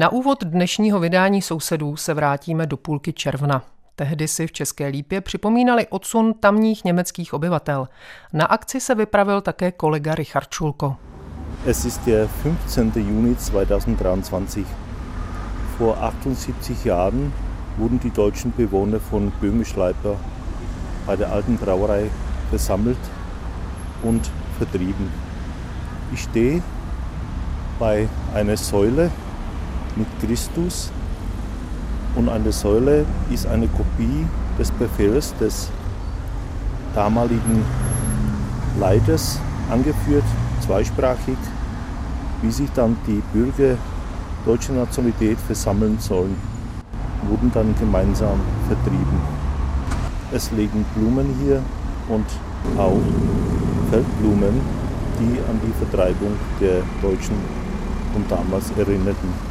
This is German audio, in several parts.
Na úvod dnešního vydání sousedů se vrátíme do půlky června. Tehdy si v České Lípě připomínali odsun tamních německých obyvatel. Na akci se vypravil také kolega Richard Čulko. Es ist der 15. Juni 2023. Vor 78 Jahren wurden die deutschen Bewohner von Böhmisch-Leiper bei der alten Brauerei versammelt und vertrieben. Ich stehe bei einer Säule mit Christus und an der Säule ist eine Kopie des Befehls des damaligen Leiters angeführt, zweisprachig, wie sich dann die Bürger deutscher Nationalität versammeln sollen, wurden dann gemeinsam vertrieben. Es liegen Blumen hier und auch Feldblumen, die an die Vertreibung der Deutschen und damals erinnerten.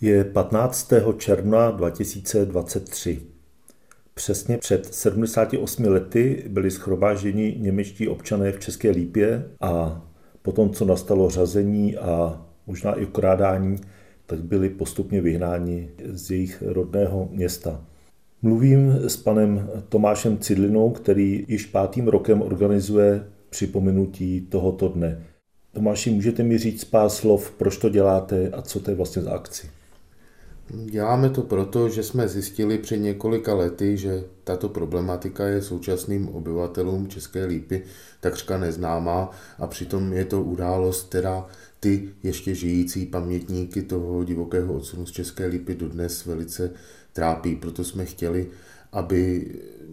Je 15. června 2023. Přesně před 78 lety byli schromážděni němečtí občané v České Lípě a potom, co nastalo řazení a možná i ukrádání, tak byli postupně vyhnáni z jejich rodného města. Mluvím s panem Tomášem Cidlinou, který již pátým rokem organizuje připomenutí tohoto dne. Tomáši, můžete mi říct pár slov, proč to děláte a co to je vlastně za akci? Děláme to proto, že jsme zjistili před několika lety, že tato problematika je současným obyvatelům České lípy takřka neznámá a přitom je to událost, která ty ještě žijící pamětníky toho divokého odsunu z České lípy dodnes velice trápí. Proto jsme chtěli, aby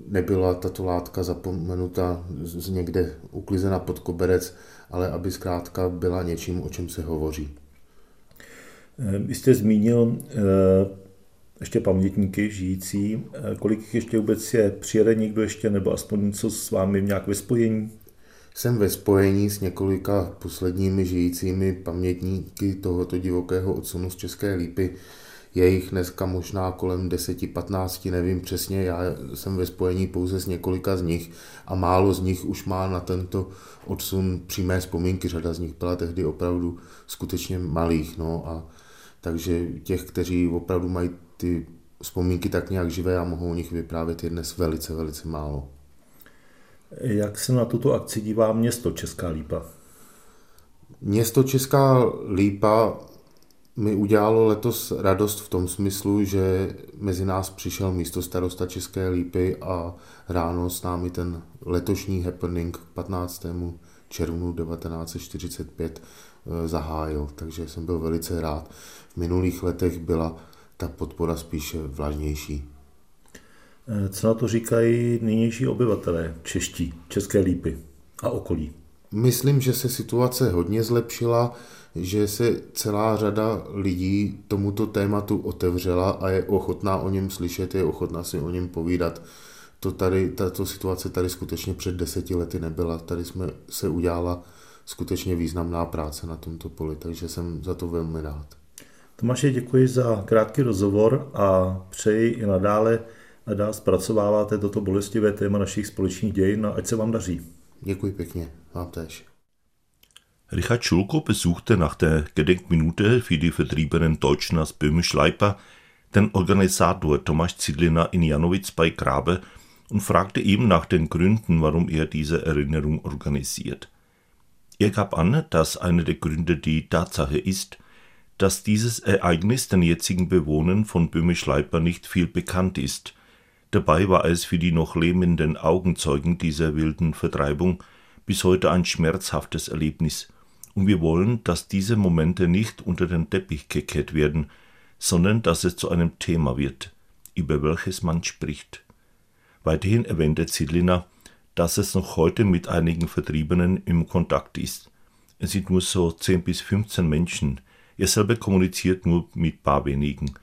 nebyla tato látka zapomenuta z někde uklizena pod koberec, ale aby zkrátka byla něčím, o čem se hovoří. Ehm, vy jste zmínil eh, ještě pamětníky žijící. Eh, kolik ještě vůbec je? Přijede někdo ještě, nebo aspoň něco s vámi nějak ve spojení? Jsem ve spojení s několika posledními žijícími pamětníky tohoto divokého odsunu z České lípy. Je jich dneska možná kolem 10-15, nevím přesně, já jsem ve spojení pouze s několika z nich a málo z nich už má na tento odsun přímé vzpomínky. Řada z nich byla tehdy opravdu skutečně malých. No a takže těch, kteří opravdu mají ty vzpomínky tak nějak živé a mohou o nich vyprávět, je dnes velice, velice málo. Jak se na tuto akci dívá město Česká Lípa? Město Česká Lípa mi udělalo letos radost v tom smyslu, že mezi nás přišel místo starosta České Lípy a ráno s námi ten letošní happening 15. červnu 1945 eh, zahájil, takže jsem byl velice rád. V minulých letech byla ta podpora spíše vlažnější. Eh, co na to říkají nynější obyvatelé čeští, České lípy a okolí? Myslím, že se situace hodně zlepšila, že se celá řada lidí tomuto tématu otevřela a je ochotná o něm slyšet, je ochotná si o něm povídat. To tady, tato situace tady skutečně před deseti lety nebyla. Tady jsme se udělala skutečně významná práce na tomto poli, takže jsem za to velmi rád. Tomáši, děkuji za krátký rozhovor a přeji i nadále, nadále zpracováváte toto bolestivé téma našich společných dějin a ať se vám daří. Děkuji pěkně, vám též. Richard Schulko besuchte nach der Gedenkminute für die vertriebenen Deutschen aus Böhmisch-Leipa den Organisator Thomas Zidliner in Janowitz bei Grabe und fragte ihm nach den Gründen, warum er diese Erinnerung organisiert. Er gab an, dass einer der Gründe die Tatsache ist, dass dieses Ereignis den jetzigen Bewohnern von Böhmisch-Leipa nicht viel bekannt ist. Dabei war es für die noch lebenden Augenzeugen dieser wilden Vertreibung bis heute ein schmerzhaftes Erlebnis, und wir wollen, dass diese Momente nicht unter den Teppich gekehrt werden, sondern dass es zu einem Thema wird. über welches man spricht. Weiterhin erwähnte Zidliner, dass es noch heute mit einigen Vertriebenen im Kontakt ist. Es sind nur so 10 bis 15 Menschen. Er selber kommuniziert nur mit paar wenigen.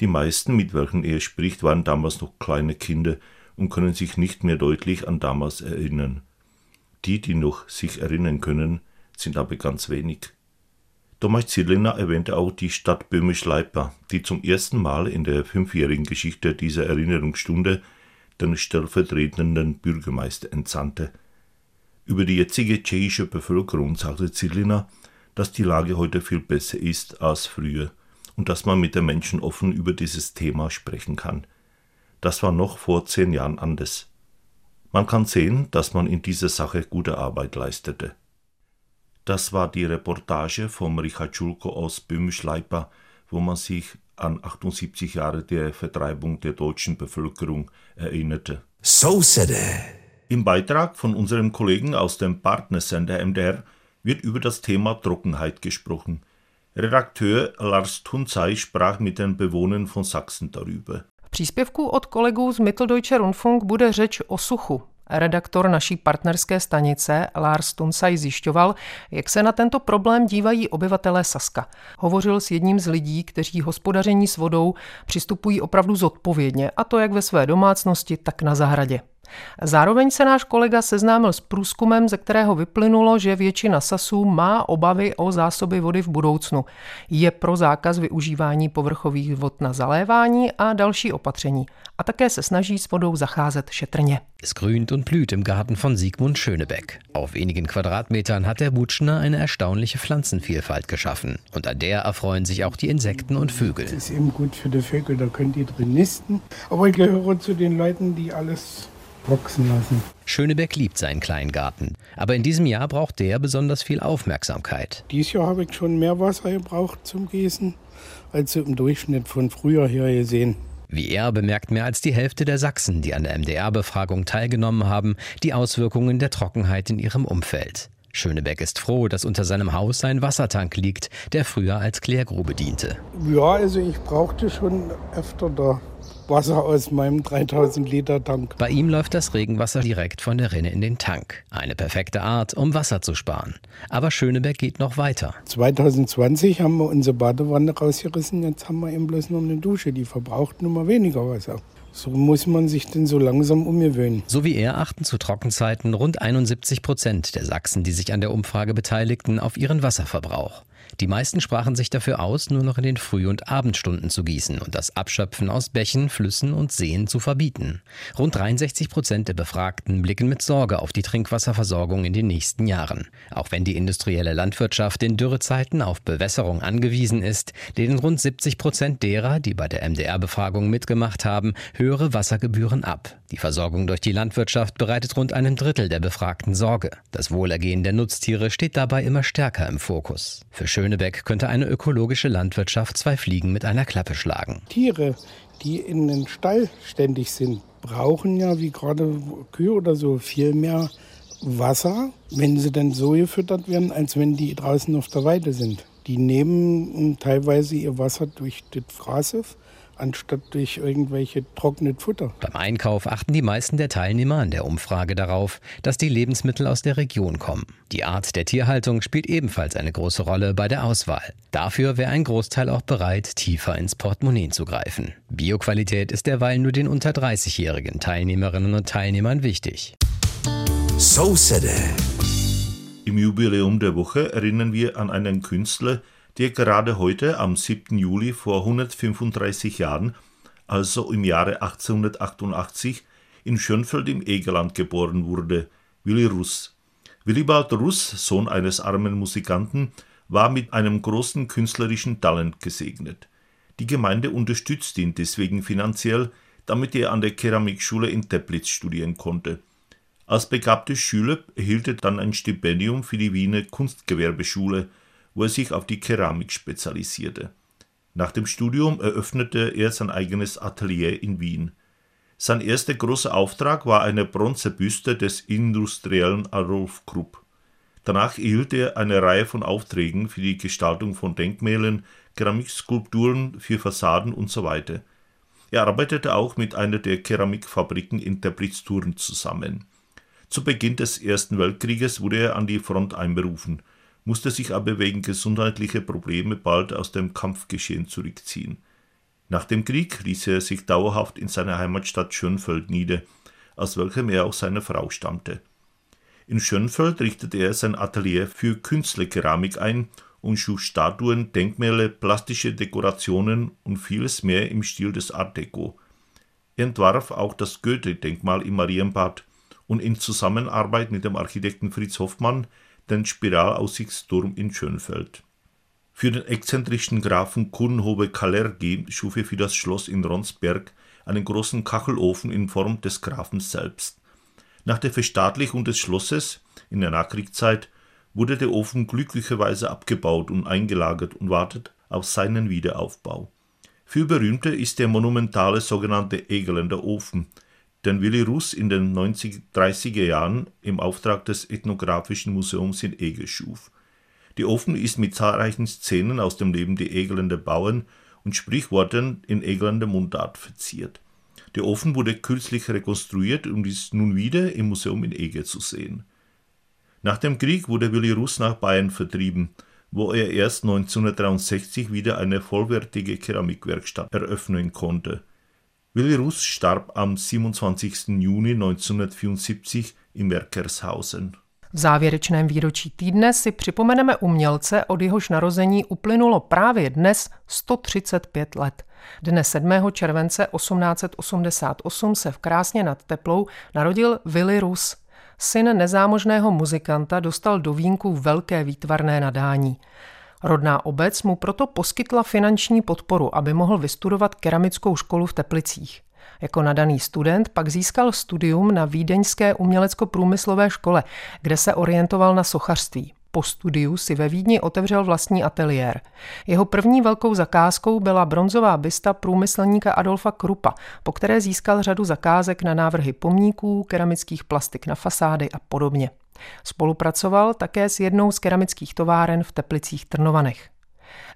Die meisten, mit welchen er spricht, waren damals noch kleine Kinder und können sich nicht mehr deutlich an damals erinnern. Die, die noch sich erinnern können, sind aber ganz wenig. Thomas Zilliner erwähnte auch die Stadt Böhmisch-Leipa, die zum ersten Mal in der fünfjährigen Geschichte dieser Erinnerungsstunde den stellvertretenden Bürgermeister entsandte. Über die jetzige tschechische Bevölkerung sagte Zilliner, dass die Lage heute viel besser ist als früher und dass man mit den Menschen offen über dieses Thema sprechen kann. Das war noch vor zehn Jahren anders. Man kann sehen, dass man in dieser Sache gute Arbeit leistete. Das war die Reportage vom Richard Schulko aus Böhmisch-Leipa, wo man sich an 78 Jahre der Vertreibung der deutschen Bevölkerung erinnerte. So said Im Beitrag von unserem Kollegen aus dem Partnersender MDR wird über das Thema Trockenheit gesprochen. Redakteur Lars Tunzaj sprach mit den Bewohnern von Sachsen darüber. V příspěvku od kolegů z Mitteldeutscher Rundfunk bude řeč o suchu. Redaktor naší partnerské stanice Lars Tunsaj zjišťoval, jak se na tento problém dívají obyvatelé Saska. Hovořil s jedním z lidí, kteří hospodaření s vodou přistupují opravdu zodpovědně, a to jak ve své domácnosti, tak na zahradě. Zároveň se náš kolega seznámil s průzkumem, ze kterého vyplynulo, že většina Sasů má obavy o zásoby vody v budoucnu. Je pro zákaz využívání povrchových vod na zalévání a další opatření. A také se snaží s vodou zacházet šetrně. Es grünt und blüht im Garten von Sigmund Schönebeck. Auf wenigen Quadratmetern hat der Butschner eine erstaunliche Pflanzenvielfalt geschaffen. Und an der erfreuen sich auch die Insekten und Vögel. Das ist eben gut für die Vögel, da können die drin nisten. Aber ich gehöre zu den Leuten, die alles wachsen lassen. Schönebeck liebt seinen kleinen Garten, aber in diesem Jahr braucht der besonders viel Aufmerksamkeit. Dieses Jahr habe ich schon mehr Wasser gebraucht zum Gießen, als im Durchschnitt von früher her gesehen. Wie er bemerkt mehr als die Hälfte der Sachsen, die an der MDR-Befragung teilgenommen haben, die Auswirkungen der Trockenheit in ihrem Umfeld. Schönebeck ist froh, dass unter seinem Haus ein Wassertank liegt, der früher als Klärgrube diente. Ja, also ich brauchte schon öfter da Wasser aus meinem 3000 Liter Tank. Bei ihm läuft das Regenwasser direkt von der Rinne in den Tank. Eine perfekte Art, um Wasser zu sparen. Aber Schönebeck geht noch weiter. 2020 haben wir unsere Badewanne rausgerissen, jetzt haben wir eben bloß noch eine Dusche, die verbraucht nun mal weniger Wasser. So muss man sich denn so langsam umgewöhnen. So wie er achten zu Trockenzeiten rund 71 Prozent der Sachsen, die sich an der Umfrage beteiligten, auf ihren Wasserverbrauch. Die meisten sprachen sich dafür aus, nur noch in den Früh- und Abendstunden zu gießen und das Abschöpfen aus Bächen, Flüssen und Seen zu verbieten. Rund 63 Prozent der Befragten blicken mit Sorge auf die Trinkwasserversorgung in den nächsten Jahren. Auch wenn die industrielle Landwirtschaft in Dürrezeiten auf Bewässerung angewiesen ist, lehnen rund 70 Prozent derer, die bei der MDR-Befragung mitgemacht haben, höhere Wassergebühren ab. Die Versorgung durch die Landwirtschaft bereitet rund einem Drittel der Befragten Sorge. Das Wohlergehen der Nutztiere steht dabei immer stärker im Fokus. Für Schönebeck könnte eine ökologische Landwirtschaft zwei Fliegen mit einer Klappe schlagen. Tiere, die in den Stall ständig sind, brauchen ja, wie gerade Kühe oder so, viel mehr Wasser, wenn sie dann so gefüttert werden, als wenn die draußen auf der Weide sind. Die nehmen teilweise ihr Wasser durch das Fraßhof anstatt durch irgendwelche trockenen Futter. Beim Einkauf achten die meisten der Teilnehmer an der Umfrage darauf, dass die Lebensmittel aus der Region kommen. Die Art der Tierhaltung spielt ebenfalls eine große Rolle bei der Auswahl. Dafür wäre ein Großteil auch bereit, tiefer ins Portemonnaie zu greifen. Bioqualität ist derweil nur den unter 30-jährigen Teilnehmerinnen und Teilnehmern wichtig. So said Im Jubiläum der Woche erinnern wir an einen Künstler, der gerade heute am 7. Juli vor 135 Jahren, also im Jahre 1888, in Schönfeld im Egerland geboren wurde, Willi Russ. Willibald Russ, Sohn eines armen Musikanten, war mit einem großen künstlerischen Talent gesegnet. Die Gemeinde unterstützte ihn deswegen finanziell, damit er an der Keramikschule in Teplitz studieren konnte. Als begabter Schüler erhielt er dann ein Stipendium für die Wiener Kunstgewerbeschule – wo er sich auf die Keramik spezialisierte. Nach dem Studium eröffnete er sein eigenes Atelier in Wien. Sein erster großer Auftrag war eine Bronzebüste des industriellen Adolf Krupp. Danach erhielt er eine Reihe von Aufträgen für die Gestaltung von Denkmälern, Keramikskulpturen für Fassaden usw. So Er arbeitete auch mit einer der Keramikfabriken in Teplitz-Thurn zusammen. Zu Beginn des Ersten Weltkrieges wurde er an die Front einberufen, musste sich aber wegen gesundheitlicher Probleme bald aus dem Kampfgeschehen zurückziehen. Nach dem Krieg ließ er sich dauerhaft in seiner Heimatstadt Schönfeld nieder, aus welchem er auch seine Frau stammte. In Schönfeld richtete er sein Atelier für Künstlerkeramik ein und schuf Statuen, Denkmäler, plastische Dekorationen und vieles mehr im Stil des Art Deco. Er entwarf auch das Goethe-Denkmal im Marienbad und in Zusammenarbeit mit dem Architekten Fritz Hoffmann den Spiralaussichtsturm in Schönfeld. Für den exzentrischen Grafen Kurnhove Kalergi schuf er für das Schloss in Ronsberg einen großen Kachelofen in Form des Grafen selbst. Nach der Verstaatlichung des Schlosses in der Nachkriegszeit wurde der Ofen glücklicherweise abgebaut und eingelagert und wartet auf seinen Wiederaufbau. Viel berühmter ist der monumentale sogenannte Egeländer Ofen, den Willi Russ in den 30er Jahren im Auftrag des Ethnografischen Museums in Egel schuf. Der Ofen ist mit zahlreichen Szenen aus dem Leben der Egeländer Bauern und Sprichworten in Egeländer Mundart verziert. Der Ofen wurde kürzlich rekonstruiert und ist nun wieder im Museum in Ege zu sehen. Nach dem Krieg wurde Willi Russ nach Bayern vertrieben, wo er erst 1963 wieder eine vollwertige Keramikwerkstatt eröffnen konnte. Willi starb am 27. Juni 1974 in Werkershausen. V závěrečném výročí týdne si připomeneme umělce, od jehož narození uplynulo právě dnes 135 let. Dne 7. července 1888 se v Krásně nad Teplou narodil Willy Rus, Syn nezámožného muzikanta dostal do vínku velké výtvarné nadání. Rodná obec mu proto poskytla finanční podporu, aby mohl vystudovat keramickou školu v Teplicích. Jako nadaný student pak získal studium na Vídeňské umělecko-průmyslové škole, kde se orientoval na sochařství. Po studiu si ve Vídni otevřel vlastní ateliér. Jeho první velkou zakázkou byla bronzová bysta průmyslníka Adolfa Krupa, po které získal řadu zakázek na návrhy pomníků, keramických plastik na fasády a podobně. Spolupracoval také s jednou z keramických továren v Teplicích Trnovanech.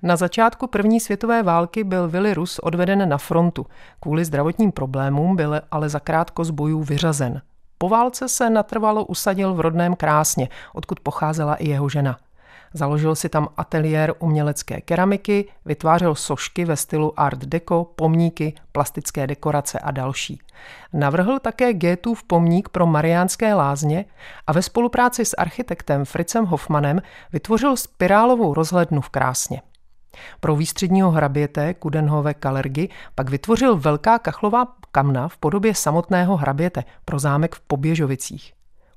Na začátku první světové války byl Willy Rus odveden na frontu. Kvůli zdravotním problémům byl ale zakrátko z bojů vyřazen. Po válce se natrvalo usadil v rodném Krásně, odkud pocházela i jeho žena. Založil si tam ateliér umělecké keramiky, vytvářel sošky ve stylu art deco, pomníky, plastické dekorace a další. Navrhl také Gétův pomník pro Mariánské lázně a ve spolupráci s architektem Fritzem Hoffmanem vytvořil spirálovou rozhlednu v Krásně. Pro výstředního hraběte Kudenhove Kalergy pak vytvořil velká kachlová kamna v podobě samotného hraběte pro zámek v Poběžovicích.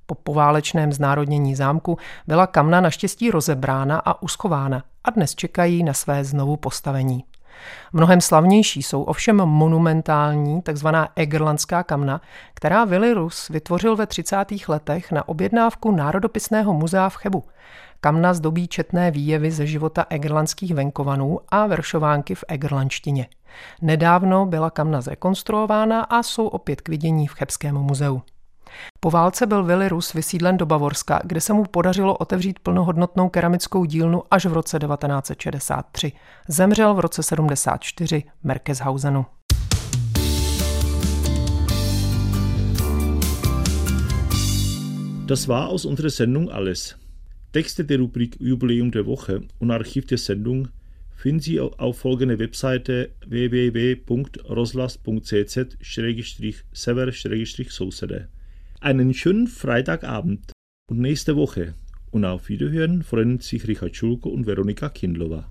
Po poválečném znárodnění zámku byla kamna naštěstí rozebrána a uschována a dnes čekají na své znovu postavení. Mnohem slavnější jsou ovšem monumentální takzvaná Egerlandská kamna, která Willy Rus vytvořil ve 30. letech na objednávku Národopisného muzea v Chebu. Kamna zdobí četné výjevy ze života egerlandských venkovanů a veršovánky v egerlandštině. Nedávno byla kamna zrekonstruována a jsou opět k vidění v Chebském muzeu. Po válce byl Willy Rus vysídlen do Bavorska, kde se mu podařilo otevřít plnohodnotnou keramickou dílnu až v roce 1963. Zemřel v roce 74 Merkeshausenu. Das war aus unserer Sendung alles. Texte der Rubrik Jubiläum der Woche und Archiv der Sendung finden Sie auf folgender Webseite www.roslas.cz-sever-sousede. Einen schönen Freitagabend und nächste Woche. Und auf Wiederhören freuen sich Richard Schulko und Veronika Kindlova.